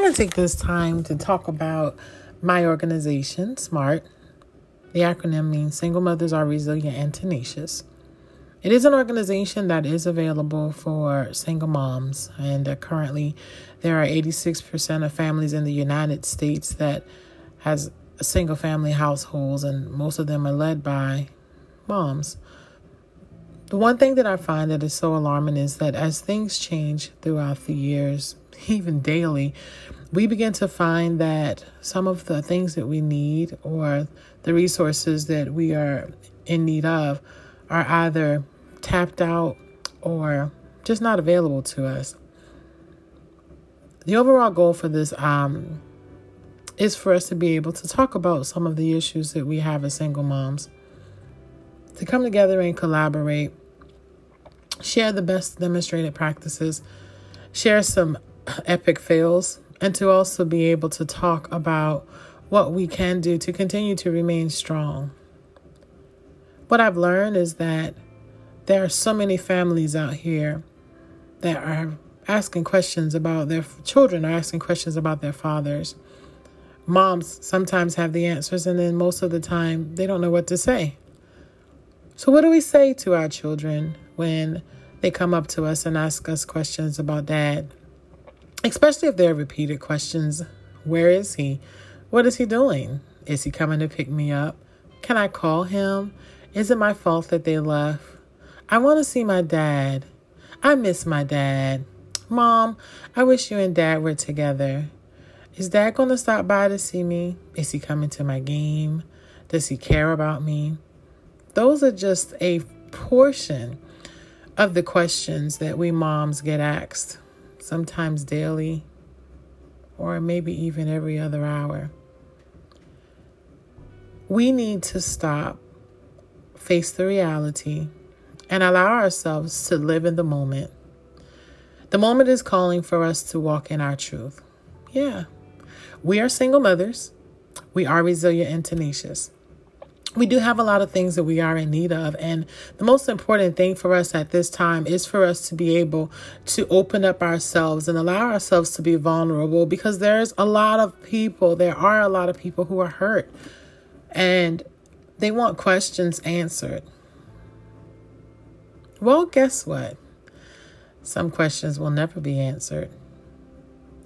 want to take this time to talk about my organization, SMART. The acronym means Single Mothers Are Resilient and Tenacious. It is an organization that is available for single moms, and uh, currently there are 86% of families in the United States that has single family households, and most of them are led by moms. The one thing that I find that is so alarming is that as things change throughout the years, even daily, we begin to find that some of the things that we need or the resources that we are in need of are either tapped out or just not available to us. The overall goal for this um, is for us to be able to talk about some of the issues that we have as single moms, to come together and collaborate, share the best demonstrated practices, share some epic fails, and to also be able to talk about what we can do to continue to remain strong. What I've learned is that there are so many families out here that are asking questions about their children, are asking questions about their fathers. Moms sometimes have the answers, and then most of the time they don't know what to say. So, what do we say to our children when they come up to us and ask us questions about dad? Especially if they're repeated questions Where is he? What is he doing? Is he coming to pick me up? Can I call him? Is it my fault that they left? I want to see my dad. I miss my dad. Mom, I wish you and dad were together. Is dad going to stop by to see me? Is he coming to my game? Does he care about me? Those are just a portion of the questions that we moms get asked, sometimes daily or maybe even every other hour. We need to stop, face the reality, and allow ourselves to live in the moment. The moment is calling for us to walk in our truth. Yeah, we are single mothers. We are resilient and tenacious. We do have a lot of things that we are in need of. And the most important thing for us at this time is for us to be able to open up ourselves and allow ourselves to be vulnerable because there's a lot of people, there are a lot of people who are hurt and they want questions answered. Well, guess what? Some questions will never be answered.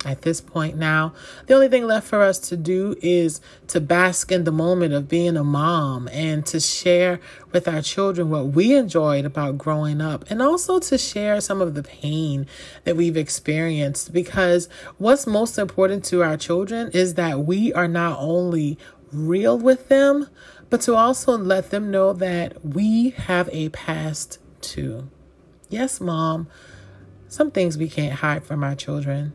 At this point now, the only thing left for us to do is to bask in the moment of being a mom and to share with our children what we enjoyed about growing up and also to share some of the pain that we've experienced because what's most important to our children is that we are not only real with them, but to also let them know that we have a past too. Yes, mom, some things we can't hide from our children.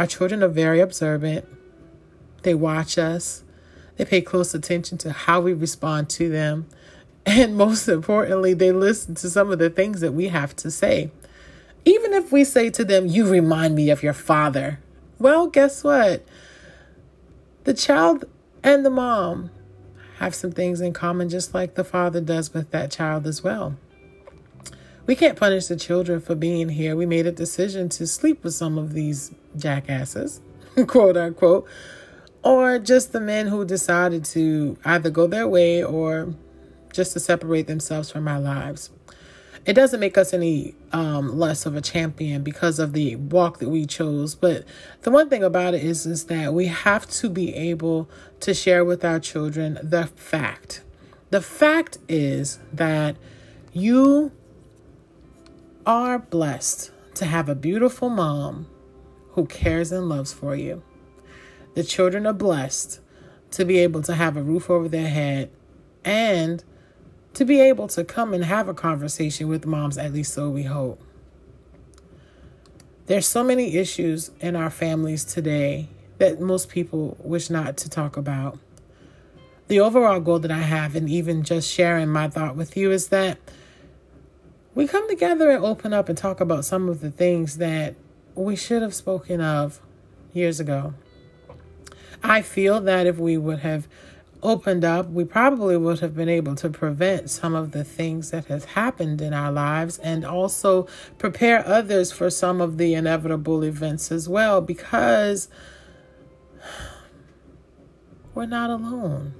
Our children are very observant. They watch us. They pay close attention to how we respond to them. And most importantly, they listen to some of the things that we have to say. Even if we say to them, You remind me of your father. Well, guess what? The child and the mom have some things in common, just like the father does with that child as well. We can't punish the children for being here. We made a decision to sleep with some of these jackasses, quote unquote, or just the men who decided to either go their way or just to separate themselves from our lives. It doesn't make us any um, less of a champion because of the walk that we chose. But the one thing about it is, is that we have to be able to share with our children the fact. The fact is that you are blessed to have a beautiful mom who cares and loves for you. The children are blessed to be able to have a roof over their head and to be able to come and have a conversation with moms, at least so we hope. There's so many issues in our families today that most people wish not to talk about. The overall goal that I have, and even just sharing my thought with you, is that we come together and open up and talk about some of the things that we should have spoken of years ago. I feel that if we would have opened up, we probably would have been able to prevent some of the things that has happened in our lives and also prepare others for some of the inevitable events as well because we're not alone.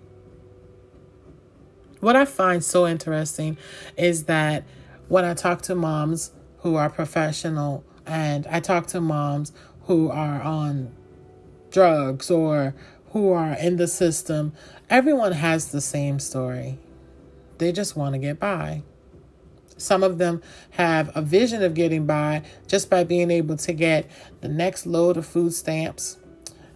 What I find so interesting is that when I talk to moms who are professional and I talk to moms who are on drugs or who are in the system, everyone has the same story. They just want to get by. Some of them have a vision of getting by just by being able to get the next load of food stamps,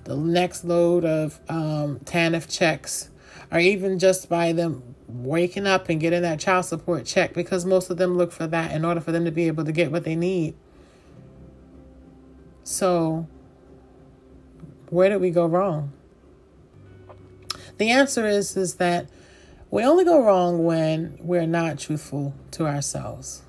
the next load of um, TANF checks, or even just by them waking up and getting that child support check because most of them look for that in order for them to be able to get what they need. So, where did we go wrong? The answer is is that we only go wrong when we're not truthful to ourselves.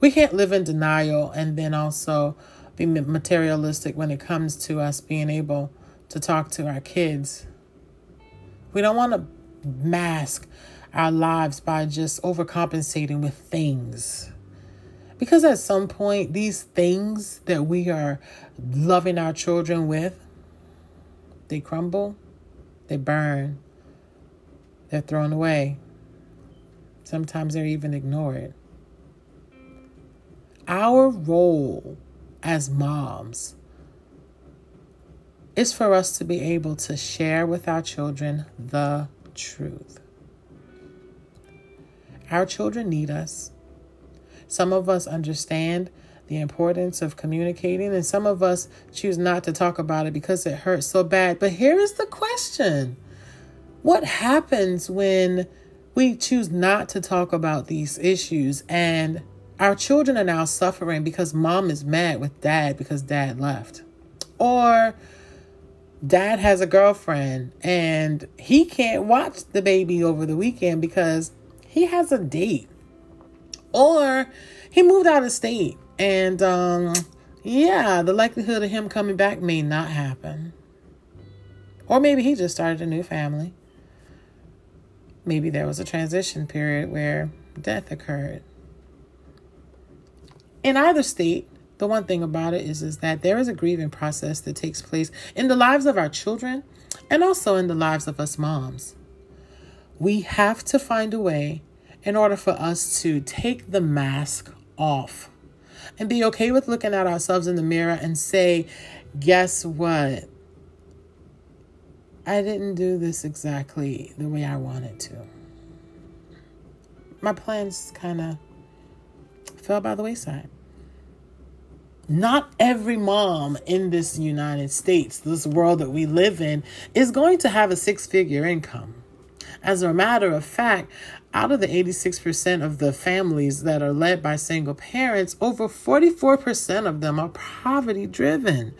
We can't live in denial and then also be materialistic when it comes to us being able to talk to our kids. We don't want to mask our lives by just overcompensating with things. Because at some point, these things that we are loving our children with, they crumble they burn, they're thrown away. Sometimes they're even ignored. Our role as moms is for us to be able to share with our children the truth. Our children need us. Some of us understand the importance of communicating, and some of us choose not to talk about it because it hurts so bad. But here is the question What happens when we choose not to talk about these issues and our children are now suffering because mom is mad with dad because dad left? Or dad has a girlfriend and he can't watch the baby over the weekend because he has a date. Or he moved out of state and um, yeah, the likelihood of him coming back may not happen. Or maybe he just started a new family. Maybe there was a transition period where death occurred. In either state, the one thing about it is, is that there is a grieving process that takes place in the lives of our children and also in the lives of us moms. We have to find a way in order for us to take the mask off and be okay with looking at ourselves in the mirror and say, guess what? I didn't do this exactly the way I wanted to. My plans kind of fell by the wayside. Not every mom in this United States, this world that we live in, is going to have a six figure income. As a matter of fact, out of the 86% of the families that are led by single parents, over 44% of them are poverty driven.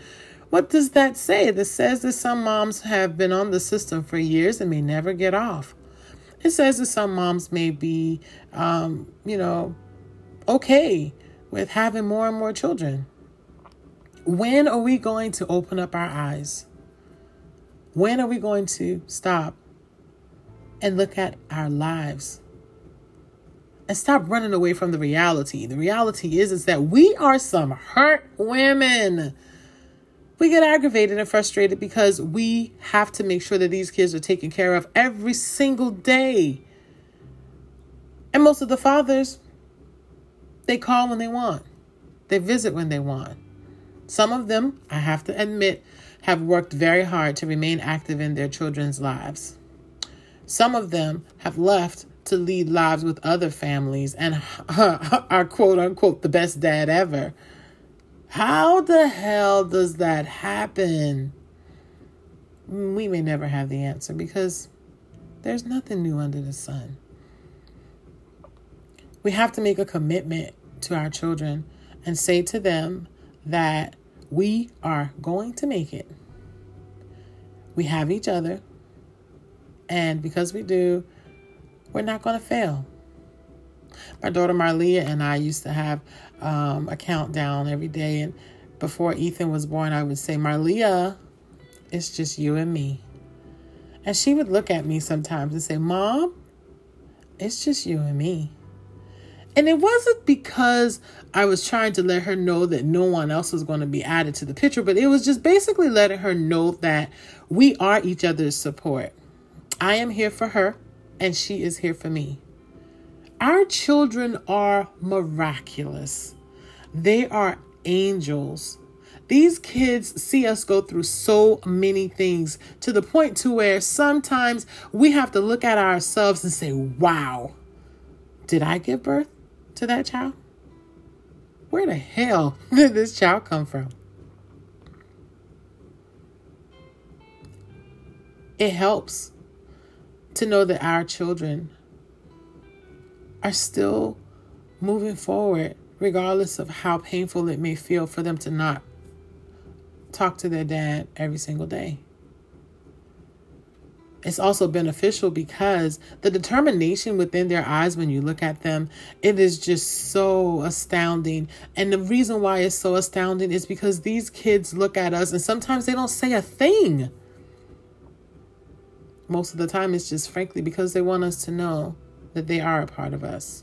What does that say? That says that some moms have been on the system for years and may never get off. It says that some moms may be, um, you know, okay with having more and more children. When are we going to open up our eyes? When are we going to stop and look at our lives and stop running away from the reality. The reality is is that we are some hurt women. We get aggravated and frustrated because we have to make sure that these kids are taken care of every single day. And most of the fathers, they call when they want. They visit when they want. Some of them, I have to admit, have worked very hard to remain active in their children's lives. Some of them have left to lead lives with other families and are quote unquote the best dad ever. How the hell does that happen? We may never have the answer because there's nothing new under the sun. We have to make a commitment to our children and say to them that we are going to make it. We have each other. And because we do, we're not going to fail. My daughter Marlia and I used to have um, a countdown every day. And before Ethan was born, I would say, Marlia, it's just you and me. And she would look at me sometimes and say, Mom, it's just you and me. And it wasn't because I was trying to let her know that no one else was going to be added to the picture, but it was just basically letting her know that we are each other's support. I am here for her, and she is here for me. Our children are miraculous, they are angels. These kids see us go through so many things to the point to where sometimes we have to look at ourselves and say, "Wow, did I give birth to that child? Where the hell did this child come from?" It helps to know that our children are still moving forward, regardless of how painful it may feel for them to not talk to their dad every single day. It's also beneficial because the determination within their eyes when you look at them, it is just so astounding. And the reason why it's so astounding is because these kids look at us and sometimes they don't say a thing. Most of the time, it's just frankly because they want us to know that they are a part of us.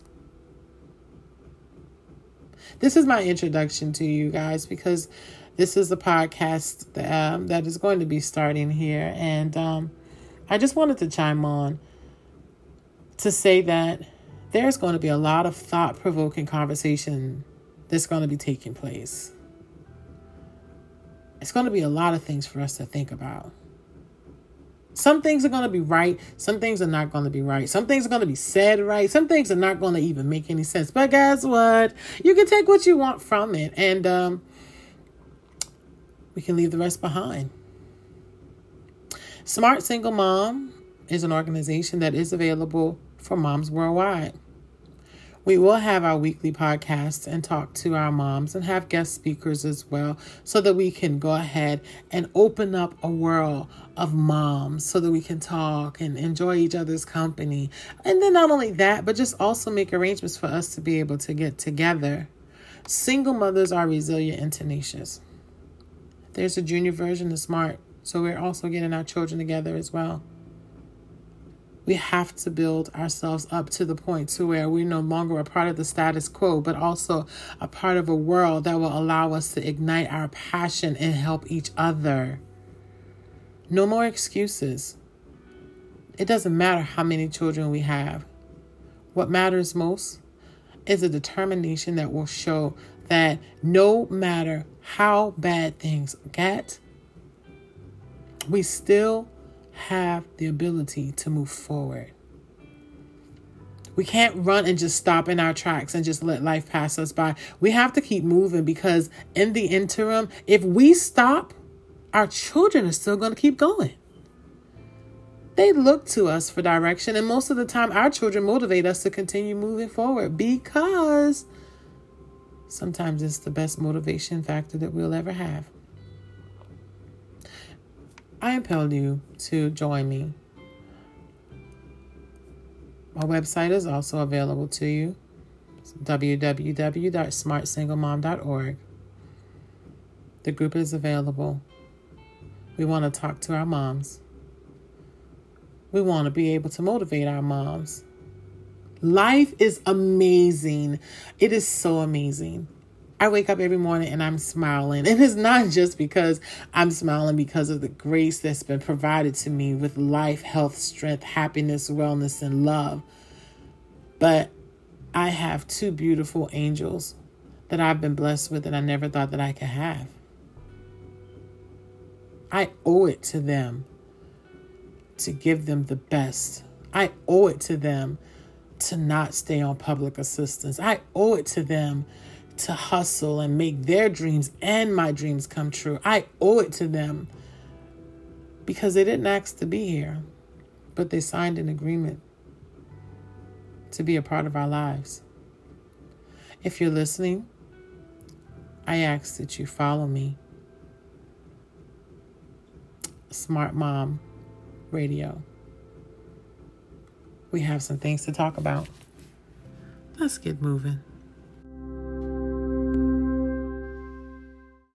This is my introduction to you guys because this is the podcast that, um, that is going to be starting here. And um, I just wanted to chime on to say that there's going to be a lot of thought provoking conversation that's going to be taking place. It's going to be a lot of things for us to think about. Some things are going to be right. Some things are not going to be right. Some things are going to be said right. Some things are not going to even make any sense. But guess what? You can take what you want from it, and um, we can leave the rest behind. Smart Single Mom is an organization that is available for moms worldwide. We will have our weekly podcasts and talk to our moms and have guest speakers as well so that we can go ahead and open up a world of moms so that we can talk and enjoy each other's company. And then not only that, but just also make arrangements for us to be able to get together. Single mothers are resilient and tenacious. There's a junior version of SMART, so we're also getting our children together as well. We have to build ourselves up to the point to where we're no longer a part of the status quo, but also a part of a world that will allow us to ignite our passion and help each other. No more excuses. It doesn't matter how many children we have. What matters most is a determination that will show that no matter how bad things get, we still have the ability to move forward. We can't run and just stop in our tracks and just let life pass us by. We have to keep moving because in the interim, if we stop, our children are still going to keep going. They look to us for direction, and most of the time, our children motivate us to continue moving forward because sometimes it's the best motivation factor that we'll ever have. I impel you to join me. My website is also available to you. Www.smartsinglemom.org. The group is available. We want to talk to our moms. We want to be able to motivate our moms. Life is amazing. It is so amazing. I wake up every morning and I'm smiling. And it's not just because I'm smiling because of the grace that's been provided to me with life, health, strength, happiness, wellness, and love. But I have two beautiful angels that I've been blessed with that I never thought that I could have. I owe it to them to give them the best. I owe it to them to not stay on public assistance. I owe it to them to hustle and make their dreams and my dreams come true. I owe it to them because they didn't ask to be here, but they signed an agreement to be a part of our lives. If you're listening, I ask that you follow me. Smart Mom Radio. We have some things to talk about. Let's get moving.